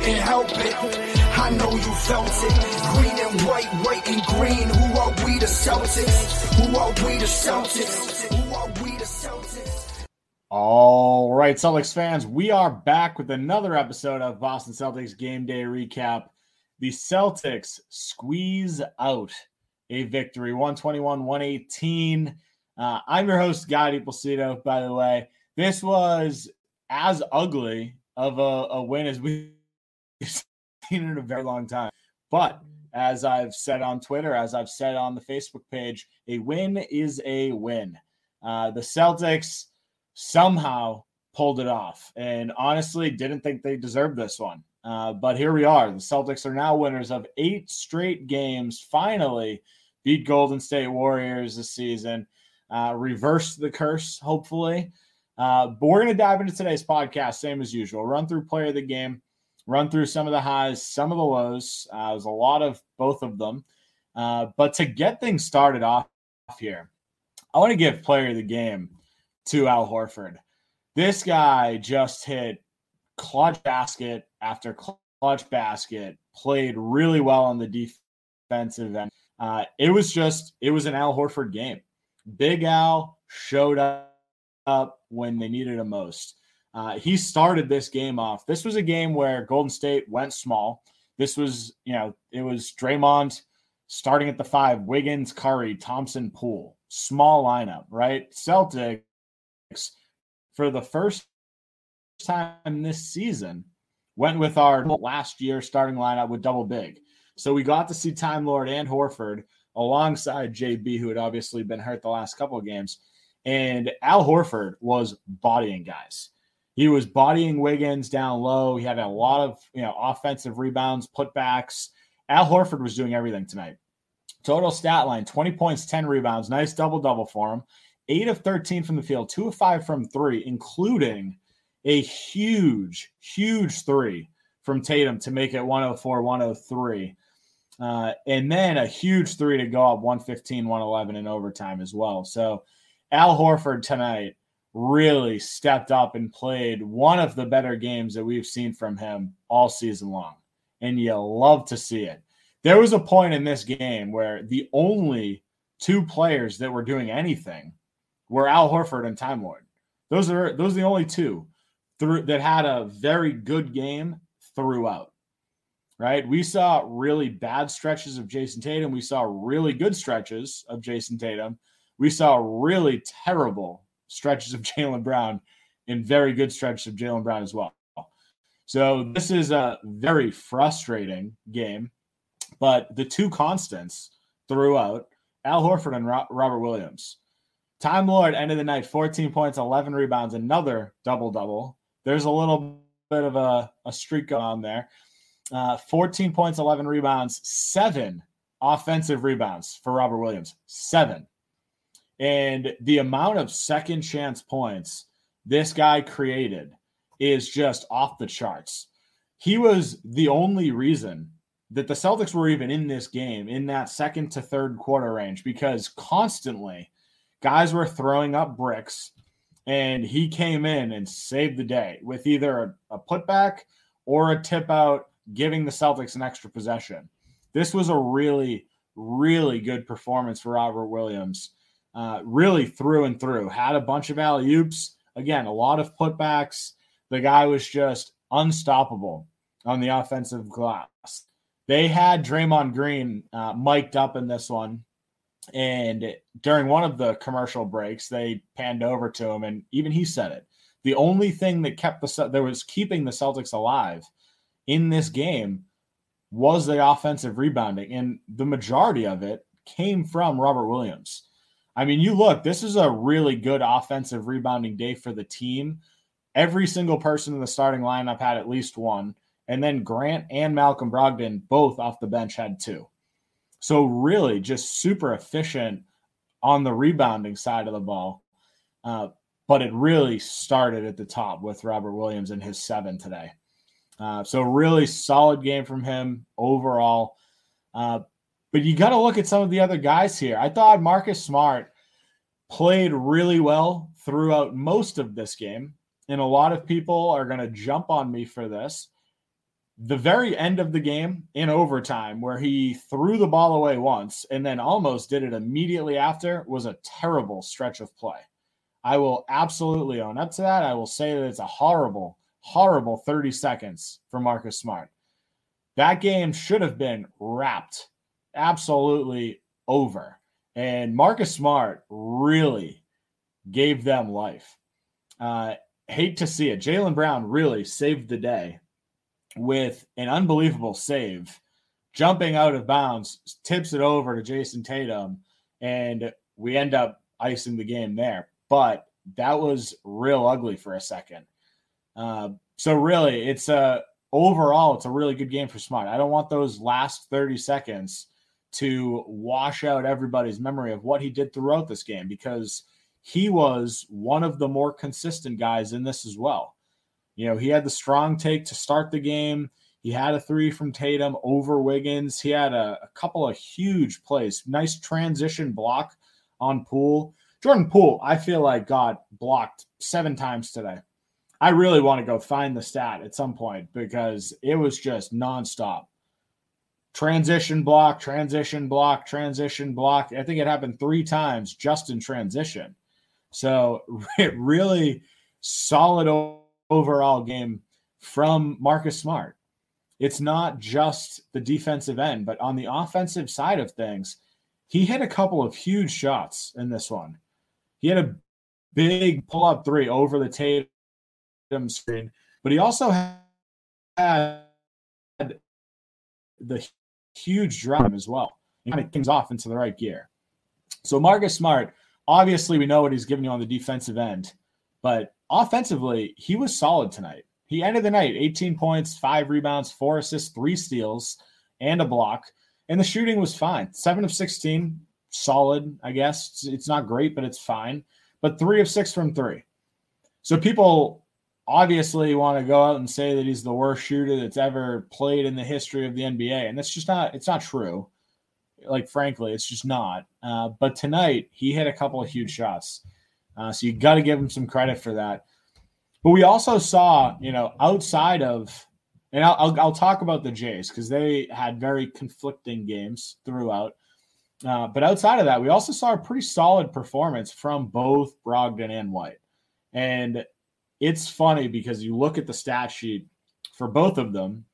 couldn't help it. I know you felt it. Green and white, white and green. Who are we the Celtics? Who are we the Celtics? Who are we the Celtics? All right, Celtics fans, we are back with another episode of Boston Celtics Game Day Recap. The Celtics squeeze out a victory 121 118. Uh, I'm your host, Guy DiPlacido, by the way. This was as ugly of a, a win as we've seen in a very long time. But as I've said on Twitter, as I've said on the Facebook page, a win is a win. Uh, the Celtics somehow pulled it off and honestly didn't think they deserved this one. Uh, but here we are. The Celtics are now winners of eight straight games. Finally, beat Golden State Warriors this season, uh, reversed the curse, hopefully. Uh, but we're going to dive into today's podcast, same as usual. Run through player of the game, run through some of the highs, some of the lows. Uh, there's a lot of both of them. Uh, but to get things started off here, I want to give player of the game to Al Horford. This guy just hit clutch basket after clutch basket, played really well on the defensive end. Uh, it was just, it was an Al Horford game. Big Al showed up when they needed him most. Uh, he started this game off. This was a game where Golden State went small. This was, you know, it was Draymond starting at the five, Wiggins, Curry, Thompson, Poole. Small lineup, right? Celtics for the first time this season went with our last year starting lineup with double big. So we got to see Time Lord and Horford alongside JB, who had obviously been hurt the last couple of games. And Al Horford was bodying guys. He was bodying Wiggins down low. He had a lot of you know offensive rebounds, putbacks. Al Horford was doing everything tonight. Total stat line 20 points, 10 rebounds. Nice double double for him. Eight of 13 from the field, two of five from three, including a huge, huge three from Tatum to make it 104 103. Uh, and then a huge three to go up 115 111 in overtime as well. So Al Horford tonight really stepped up and played one of the better games that we've seen from him all season long. And you love to see it. There was a point in this game where the only two players that were doing anything were Al Horford and Time Lord. Those are those are the only two through that had a very good game throughout. Right? We saw really bad stretches of Jayson Tatum. We saw really good stretches of Jayson Tatum. We saw really terrible stretches of Jaylen Brown and very good stretches of Jaylen Brown as well. So this is a very frustrating game, but the two constants throughout Al Horford and Robert Williams. Time Lord ended the night 14 points, 11 rebounds, another double double. There's a little bit of a, a streak going on there. Uh, 14 points, 11 rebounds, seven offensive rebounds for Robert Williams. Seven. And the amount of second chance points this guy created is just off the charts. He was the only reason that the Celtics were even in this game in that second to third quarter range because constantly guys were throwing up bricks and he came in and saved the day with either a, a putback or a tip out, giving the Celtics an extra possession. This was a really, really good performance for Robert Williams. Uh, really through and through. Had a bunch of alley oops. Again, a lot of putbacks. The guy was just unstoppable on the offensive glass. They had Draymond Green uh, mic'd up in this one. And during one of the commercial breaks, they panned over to him, and even he said it. The only thing that kept the there was keeping the Celtics alive in this game was the offensive rebounding, and the majority of it came from Robert Williams. I mean, you look, this is a really good offensive rebounding day for the team. Every single person in the starting lineup had at least one. And then Grant and Malcolm Brogdon, both off the bench, had two. So, really, just super efficient on the rebounding side of the ball. Uh, but it really started at the top with Robert Williams and his seven today. Uh, so, really solid game from him overall. Uh, but you got to look at some of the other guys here. I thought Marcus Smart played really well throughout most of this game. And a lot of people are going to jump on me for this. the very end of the game in overtime, where he threw the ball away once and then almost did it immediately after, was a terrible stretch of play. I will absolutely own up to that. I will say that it's a horrible, horrible 30 seconds for Marcus Smart. That game should have been wrapped absolutely over. And Marcus Smart really gave them life. Uh, hate to see it. Jaylen Brown really saved the day with an unbelievable save, jumping out of bounds, tips it over to Jayson Tatum, and we end up icing the game there. But that was real ugly for a second. Uh, so really, it's a overall, it's a really good game for Smart. I don't want those last 30 seconds to wash out everybody's memory of what he did throughout this game because he was one of the more consistent guys in this as well. You know, he had the strong take to start the game. He had a three from Tatum over Wiggins. He had a, a couple of huge plays. Nice transition block on Poole. Jordan Poole, I feel like got blocked seven times today. I really want to go find the stat at some point because it was just nonstop. Transition block, transition block, transition block. I think it happened three times just in transition. So it really solid overall game from Marcus Smart. It's not just the defensive end, but on the offensive side of things, he hit a couple of huge shots in this one. He had a big pull up three over the Tatum screen, but he also had the huge drive as well. He kind of things off into the right gear. So Marcus Smart, obviously, we know what he's giving you on the defensive end, but offensively, he was solid tonight. He ended the night 18 points, five rebounds, four assists, three steals, and a block. And the shooting was fine. Seven of 16, solid, I guess. It's not great, but it's fine. But three of six from three. So people obviously want to go out and say that he's the worst shooter that's ever played in the history of the NBA. And that's just not, it's not true. Like, frankly, it's just not. Uh, but tonight, he hit a couple of huge shots. Uh, so you got to give him some credit for that. But we also saw, you know, outside of, and I'll, I'll, I'll talk about the Jays because they had very conflicting games throughout. Uh, but outside of that, we also saw a pretty solid performance from both Brogdon and White. And it's funny because you look at the stat sheet for both of them,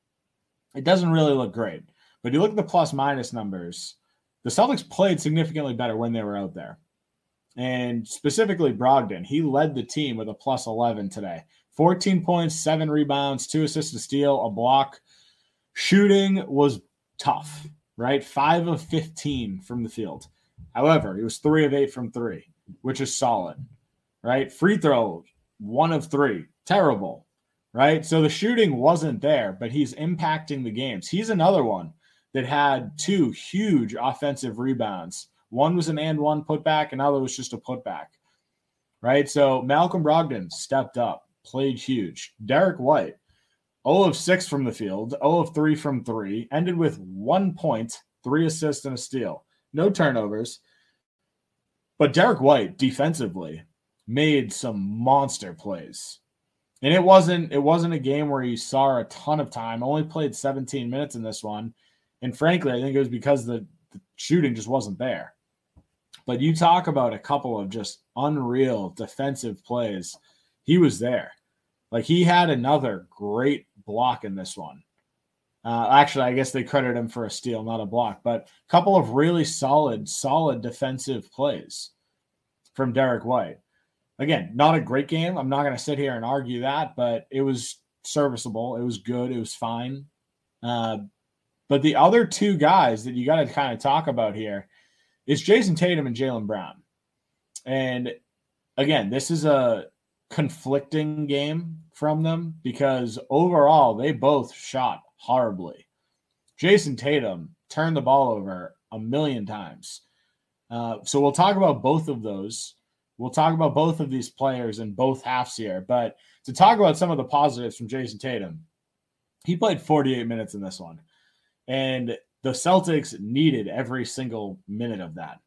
it doesn't really look great. But you look at the plus minus numbers, the Celtics played significantly better when they were out there and specifically Brogdon. He led the team with a plus 11 today 14 points, seven rebounds, two assists, a steal, a block. Shooting was tough, right? Five of 15 from the field. However, he was three of eight from three, which is solid, right? Free throw, one of three, terrible, right? So the shooting wasn't there, but he's impacting the games. He's another one that had two huge offensive rebounds one was an and one putback, another was just a putback. Right. So Malcolm Brogdon stepped up, played huge. Derrick White, 0 of 6 from the field, 0 of 3 from three, ended with one point, three assists, and a steal. No turnovers. But Derrick White defensively made some monster plays. And it wasn't it wasn't a game where you saw a ton of time. Only played 17 minutes in this one. And frankly, I think it was because the, the shooting just wasn't there. But you talk about a couple of just unreal defensive plays. He was there. Like he had another great block in this one. Uh, actually, I guess they credit him for a steal, not a block, but a couple of really solid, solid defensive plays from Derrick White. Again, not a great game. I'm not going to sit here and argue that, but it was serviceable. It was good. It was fine. Uh, but the other two guys that you got to kind of talk about here is Jayson Tatum and Jaylen Brown. And again, this is a conflicting game from them because overall they both shot horribly. Jayson Tatum turned the ball over a million times. Uh, so we'll talk about both of those. We'll talk about both of these players in both halves here. But to talk about some of the positives from Jayson Tatum, he played 48 minutes in this one. And the Celtics needed every single minute of that.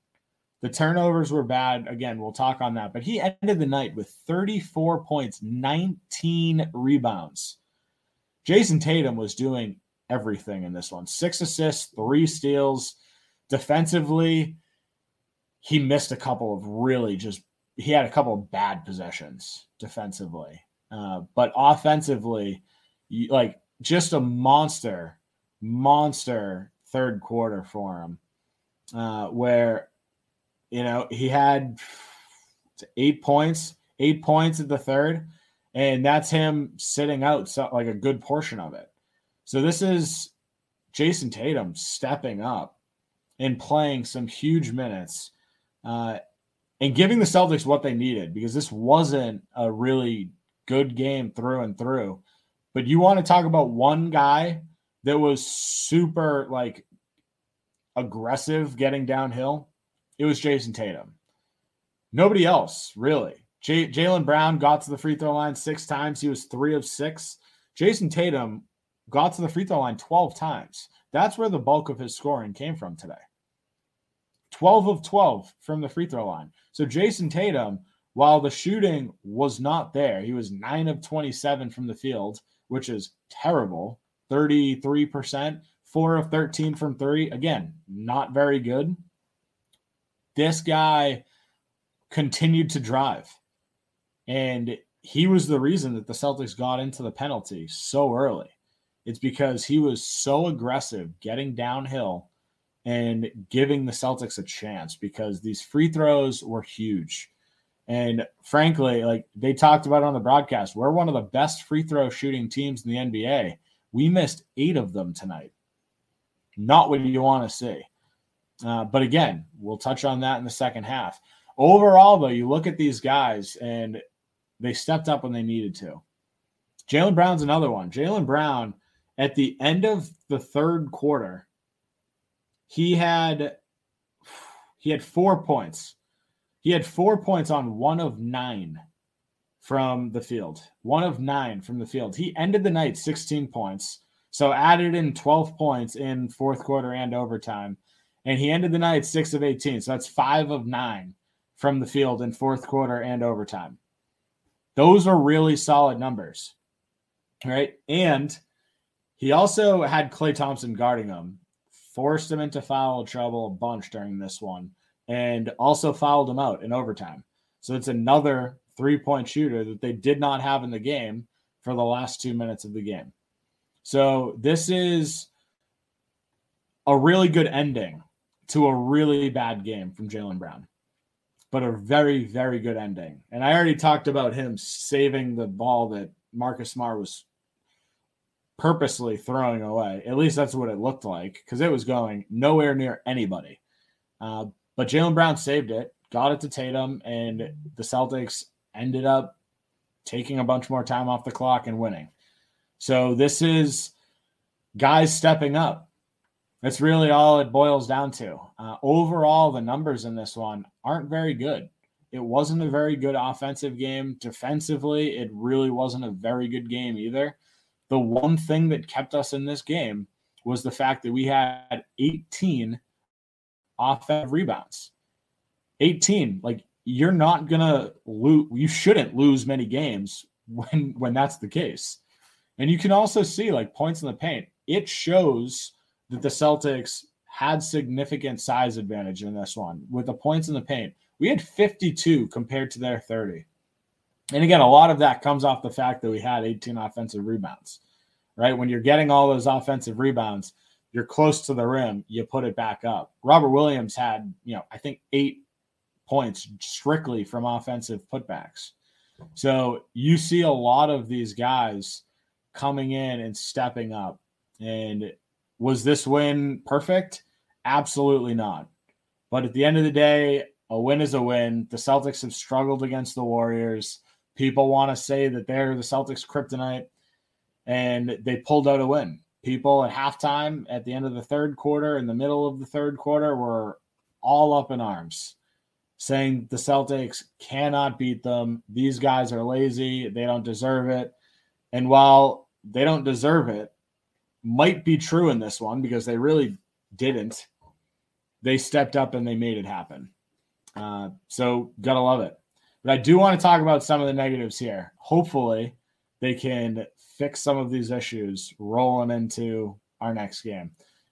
The turnovers were bad. Again, we'll talk on that. But he ended the night with 34 points, 19 rebounds. Jayson Tatum was doing everything in this one six assists, three steals. Defensively, he missed a couple of really just, he had a couple of bad possessions defensively. Uh, but offensively, like just a monster, monster third quarter for him, uh, where, you know, he had eight points, eight points at the third, and that's him sitting out so, like a good portion of it. So this is Jayson Tatum stepping up and playing some huge minutes uh, and giving the Celtics what they needed because this wasn't a really good game through and through. But you want to talk about one guy that was super like aggressive getting downhill? It was Jayson Tatum. Nobody else, really. J- Jaylen Brown got to the free throw line six times. He was three of six. Jayson Tatum got to the free throw line 12 times. That's where the bulk of his scoring came from today. 12 of 12 from the free throw line. So Jayson Tatum, while the shooting was not there, he was 9 of 27 from the field, which is terrible. 33%, 4 of 13 from 3. Again, not very good. This guy continued to drive. And he was the reason that the Celtics got into the penalty so early. It's because he was so aggressive getting downhill and giving the Celtics a chance because these free throws were huge. And frankly, like they talked about on the broadcast, we're one of the best free throw shooting teams in the NBA. We missed eight of them tonight. Not what you want to see. Uh, but again, we'll touch on that in the second half. Overall, though, you look at these guys and they stepped up when they needed to. Jaylen Brown's another one. Jaylen Brown, at the end of the third quarter, he had he had four points. He had four points on one of nine from the field. One of nine from the field. He ended the night 16 points. So added in 12 points in fourth quarter and overtime. And he ended the night six of 18. So that's five of nine from the field in fourth quarter and overtime. Those are really solid numbers. Right. And he also had Klay Thompson guarding him forced him into foul trouble a bunch during this one, and also fouled him out in overtime. So it's another three point shooter that they did not have in the game for the last two minutes of the game. So this is a really good ending to a really bad game from Jaylen Brown, but a very, very good ending. And I already talked about him saving the ball that Marcus Smart was purposely throwing away. At least that's what it looked like because it was going nowhere near anybody. Uh, but Jaylen Brown saved it, got it to Tatum, and the Celtics ended up taking a bunch more time off the clock and winning. So this is guys stepping up. That's really all it boils down to. Uh, overall, the numbers in this one aren't very good. It wasn't a very good offensive game. Defensively, it really wasn't a very good game either the one thing that kept us in this game was the fact that we had 18 offensive rebounds. 18. Like you're not gonna lose. You shouldn't lose many games when when that's the case. And you can also see like points in the paint. It shows that the Celtics had significant size advantage in this one with the points in the paint. We had 52 compared to their 30. And again, a lot of that comes off the fact that we had 18 offensive rebounds, right? When you're getting all those offensive rebounds, you're close to the rim, you put it back up. Robert Williams had, you know, I think eight points strictly from offensive putbacks. So you see a lot of these guys coming in and stepping up. And was this win perfect? Absolutely not. But at the end of the day, a win is a win. The Celtics have struggled against the Warriors. People want to say that they're the Celtics kryptonite, and they pulled out a win. People at halftime, at the end of the third quarter, in the middle of the third quarter, were all up in arms, saying the Celtics cannot beat them. These guys are lazy. They don't deserve it. And while they don't deserve it, might be true in this one because they really didn't. They stepped up and they made it happen. Uh, so, gotta love it. But I do want to talk about some of the negatives here. Hopefully, they can fix some of these issues rolling into our next game.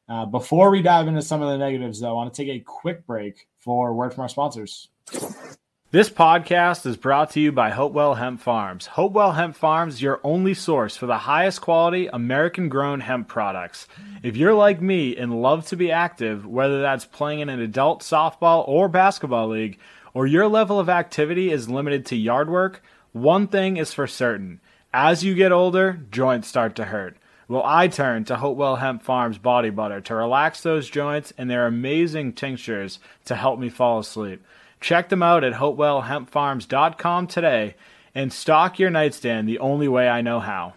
Uh, before we dive into some of the negatives, though, I want to take a quick break for word from our sponsors. This podcast is brought to you by Hopewell Hemp Farms. Hopewell Hemp Farms is your only source for the highest quality American grown hemp products. If you're like me and love to be active, whether that's playing in an adult softball or basketball league, or your level of activity is limited to yard work, one thing is for certain. As you get older, joints start to hurt. Well, I turn to Hopewell Hemp Farms body butter to relax those joints and their amazing tinctures to help me fall asleep. Check them out at hopewellhempfarms.com today and stock your nightstand the only way I know how.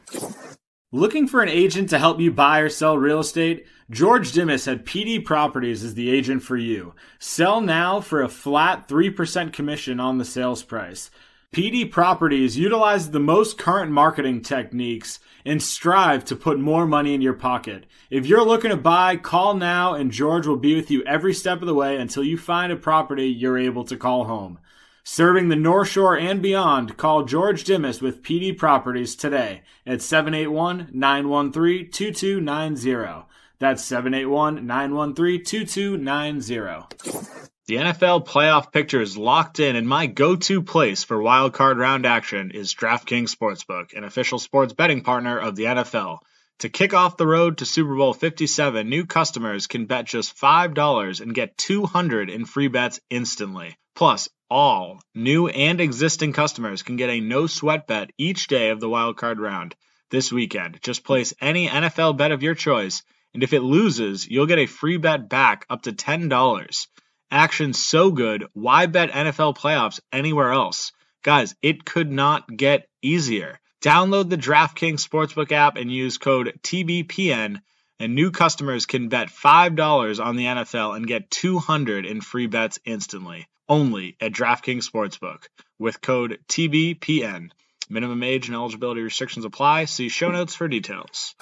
Looking for an agent to help you buy or sell real estate? George Dimas at PD Properties is the agent for you. Sell now for a flat 3% commission on the sales price. PD Properties utilizes the most current marketing techniques and strive to put more money in your pocket. If you're looking to buy, call now and George will be with you every step of the way until you find a property you're able to call home. Serving the North Shore and beyond, call George Dimas with PD Properties today at 781 913 2290. That's 781 913 2290. The NFL playoff picture is locked in, and my go to place for wild card round action is DraftKings Sportsbook, an official sports betting partner of the NFL. To kick off the road to Super Bowl 57, new customers can bet just $5 and get 200 in free bets instantly. Plus, all new and existing customers can get a no sweat bet each day of the wild card round this weekend. Just place any NFL bet of your choice, and if it loses, you'll get a free bet back up to $10. Action so good, why bet NFL playoffs anywhere else? Guys, it could not get easier. Download the DraftKings Sportsbook app and use code TBPN, and new customers can bet $5 on the NFL and get 200 in free bets instantly. Only at DraftKings Sportsbook with code TBPN. Minimum age and eligibility restrictions apply. See show notes for details.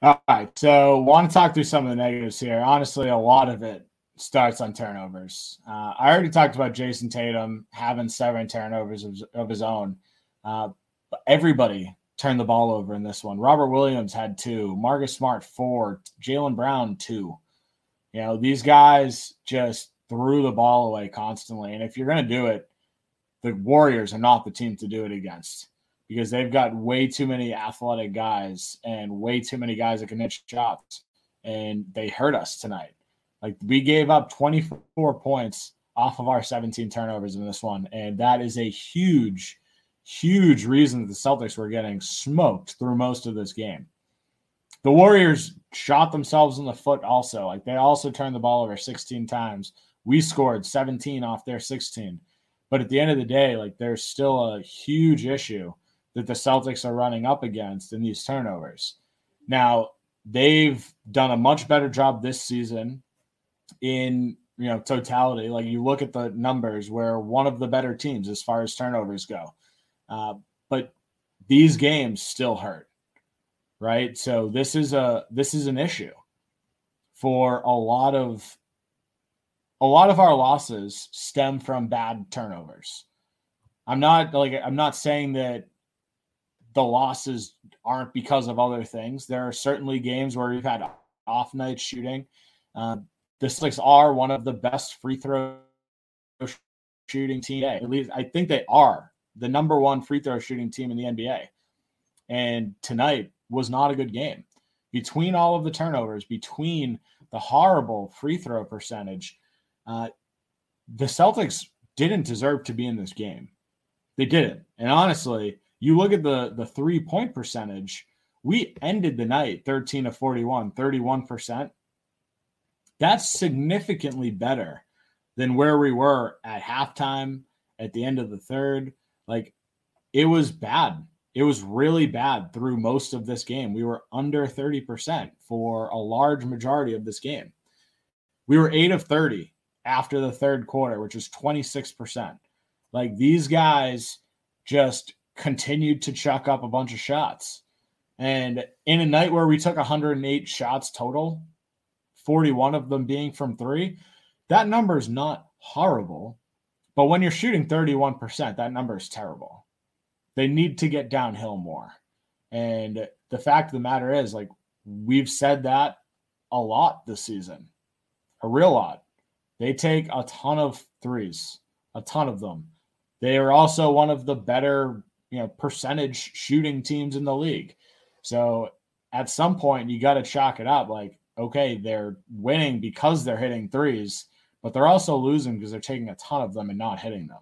All right, so want to talk through some of the negatives here. Honestly, a lot of it starts on turnovers. Uh, I already talked about Jayson Tatum having seven turnovers of, of his own. Uh, everybody turned the ball over in this one. Robert Williams had two, Marcus Smart four, Jaylen Brown two. You know, these guys just threw the ball away constantly. And if you're going to do it, the Warriors are not the team to do it against because they've got way too many athletic guys and way too many guys that can hit shots. And they hurt us tonight. Like we gave up 24 points off of our 17 turnovers in this one, and that is a huge, huge reason that the Celtics were getting smoked through most of this game. The Warriors shot themselves in the foot also. Like they also turned the ball over 16 times. We scored 17 off their 16. But at the end of the day, like there's still a huge issue that the Celtics are running up against in these turnovers. Now, they've done a much better job this season in you know totality. Like you look at the numbers, where one of the better teams as far as turnovers go, uh, but these games still hurt, right? So this is a this is an issue for a lot of a lot of our losses stem from bad turnovers. I'm not like I'm not saying that the losses aren't because of other things. There are certainly games where we've had off night shooting. Uh, the Celtics are one of the best free throw shooting team. At least I think they are the number one free throw shooting team in the NBA. And tonight was not a good game. Between all of the turnovers, between the horrible free throw percentage, uh, the Celtics didn't deserve to be in this game. They didn't. And honestly, you look at the the three point percentage, we ended the night 13 to 41, 31%. That's significantly better than where we were at halftime, at the end of the third. Like it was bad. It was really bad through most of this game. We were under 30% for a large majority of this game. We were 8 of 30 after the third quarter, which is 26%. Like these guys just continued to chuck up a bunch of shots. And in a night where we took 108 shots total, 41 of them being from three, that number is not horrible. But when you're shooting 31%, that number is terrible. They need to get downhill more. And the fact of the matter is, like, we've said that a lot this season, a real lot. They take a ton of threes, a ton of them. They are also one of the better, you know, percentage shooting teams in the league. So at some point, you got to chalk it up like, okay, they're winning because they're hitting threes, but they're also losing because they're taking a ton of them and not hitting them.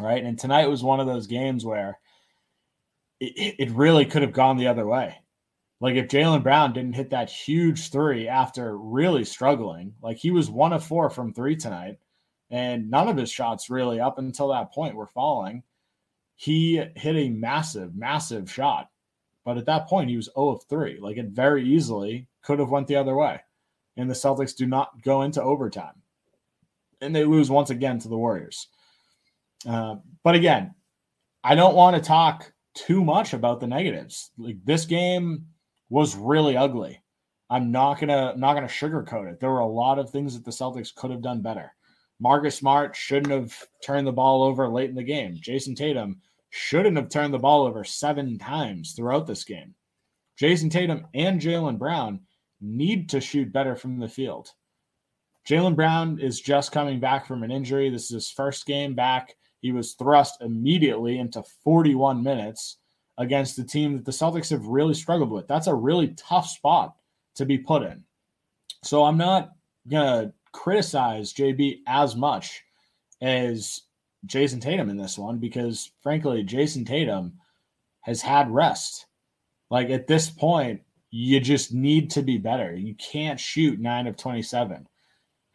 Right. And tonight was one of those games where it, it really could have gone the other way. Like if Jaylen Brown didn't hit that huge three after really struggling, like he was one of four from three tonight, and none of his shots really up until that point were falling. He hit a massive, massive shot. But at that point, he was 0 of 3. Like it very easily could have went the other way. And the Celtics do not go into overtime. And they lose once again to the Warriors. Uh, but again, I don't want to talk too much about the negatives. Like this game was really ugly. I'm not gonna not gonna sugarcoat it. There were a lot of things that the Celtics could have done better. Marcus Smart shouldn't have turned the ball over late in the game. Jayson Tatum shouldn't have turned the ball over seven times throughout this game. Jayson Tatum and Jaylen Brown need to shoot better from the field. Jaylen Brown is just coming back from an injury. This is his first game back. He was thrust immediately into 41 minutes against the team that the Celtics have really struggled with. That's a really tough spot to be put in. So I'm not going to criticize JB as much as Jayson Tatum in this one because, frankly, Jayson Tatum has had rest. Like at this point, you just need to be better. You can't shoot nine of 27.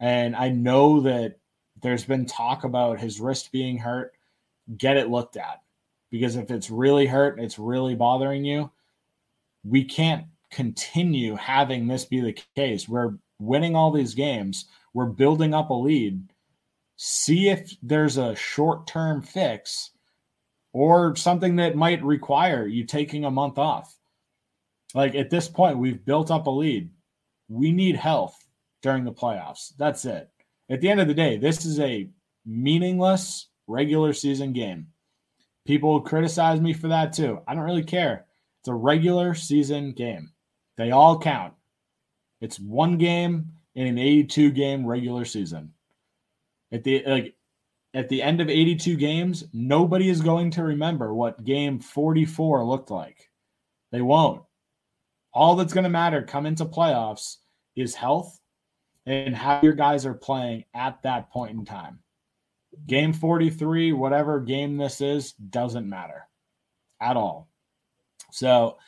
And I know that there's been talk about his wrist being hurt. Get it looked at because if it's really hurt, it's really bothering you. We can't continue having this be the case. We're winning all these games, we're building up a lead. See if there's a short term fix or something that might require you taking a month off. Like at this point, we've built up a lead. We need health during the playoffs. That's it at the end of the day, this is a meaningless regular season game. People criticize me for that too. I don't really care. It's a regular season game. They all count. It's one game in an 82 game regular season. At the like at the end of 82 games, nobody is going to remember what game 44 looked like. They won't. All that's going to matter come into playoffs is health and how your guys are playing at that point in time. Game 43, whatever game this is, doesn't matter at all. So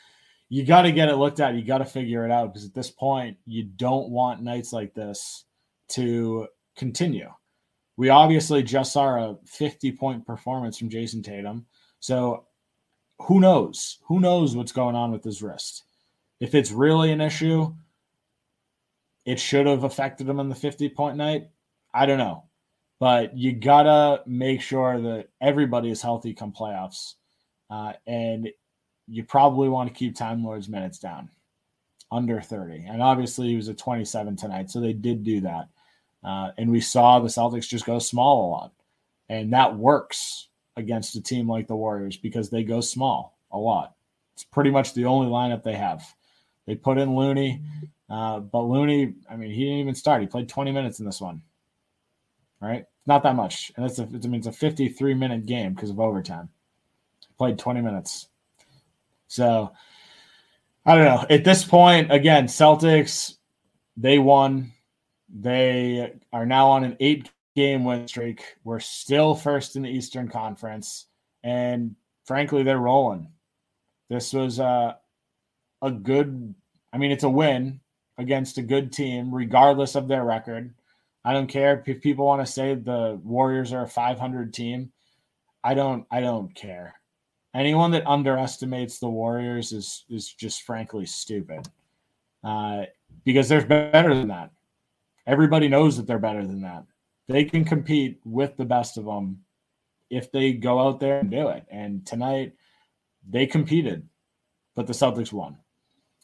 you got to get it looked at. You got to figure it out because at this point, you don't want nights like this to continue. We obviously just saw a 50 point performance from Jayson Tatum. So who knows? Who knows what's going on with his wrist? If it's really an issue, it should have affected him on the 50 point night. I don't know. But you got to make sure that everybody is healthy come playoffs. Uh, and you probably want to keep Time Lord's minutes down under 30. And obviously, he was at 27 tonight. So they did do that. Uh, and we saw the Celtics just go small a lot. And that works against a team like the Warriors because they go small a lot. It's pretty much the only lineup they have. They put in Looney. Uh, but Looney, I mean, he didn't even start. He played 20 minutes in this one, right? Not that much, and it's a, I mean, it's a 53 minute game because of overtime. Played 20 minutes, so I don't know. At this point, again, Celtics, they won. They are now on an eight game win streak. We're still first in the Eastern Conference, and frankly, they're rolling. This was uh, a good. I mean, it's a win against a good team, regardless of their record. I don't care if people want to say the Warriors are a 500 team. I don't. I don't care. Anyone that underestimates the Warriors is is just frankly stupid. Uh, because they're better than that. Everybody knows that they're better than that. They can compete with the best of them if they go out there and do it. And tonight, they competed, but the Celtics won.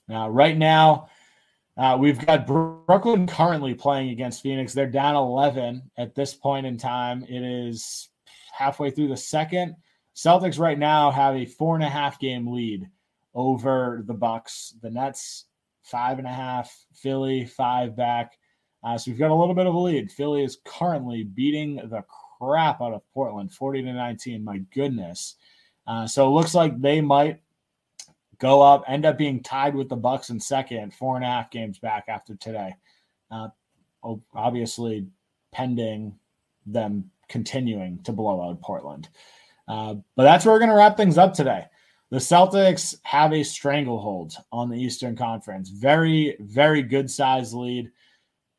Now, right now, uh, we've got Brooklyn currently playing against Phoenix. They're down 11 at this point in time. It is halfway through the second. Celtics right now have a four and a half game lead over the Bucks. The Nets five and a half, Philly five back. Uh, so we've got a little bit of a lead. Philly is currently beating the crap out of Portland, 40 to 19. My goodness. Uh, so it looks like they might go up, end up being tied with the Bucks in second, four and a half games back after today. Uh, obviously, pending them continuing to blow out Portland. Uh, but that's where we're going to wrap things up today. The Celtics have a stranglehold on the Eastern Conference. Very, very good size lead.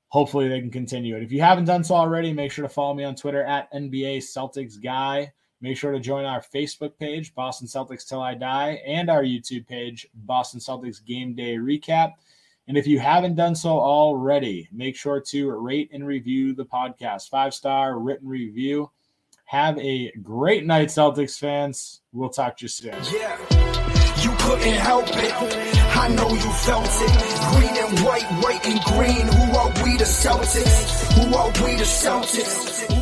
Hopefully, they can continue it. If you haven't done so already, make sure to follow me on Twitter at NBA Celtics Guy. Make sure to join our Facebook page, Boston Celtics Till I Die, and our YouTube page, Boston Celtics Game Day Recap. And if you haven't done so already, make sure to rate and review the podcast. Five star written review. Have a great night, Celtics fans. We'll talk to you soon. Yeah, you couldn't help it. I know you felt it. Green and white, white and green. Who are we, the Celtics? Who are we, the Celtics?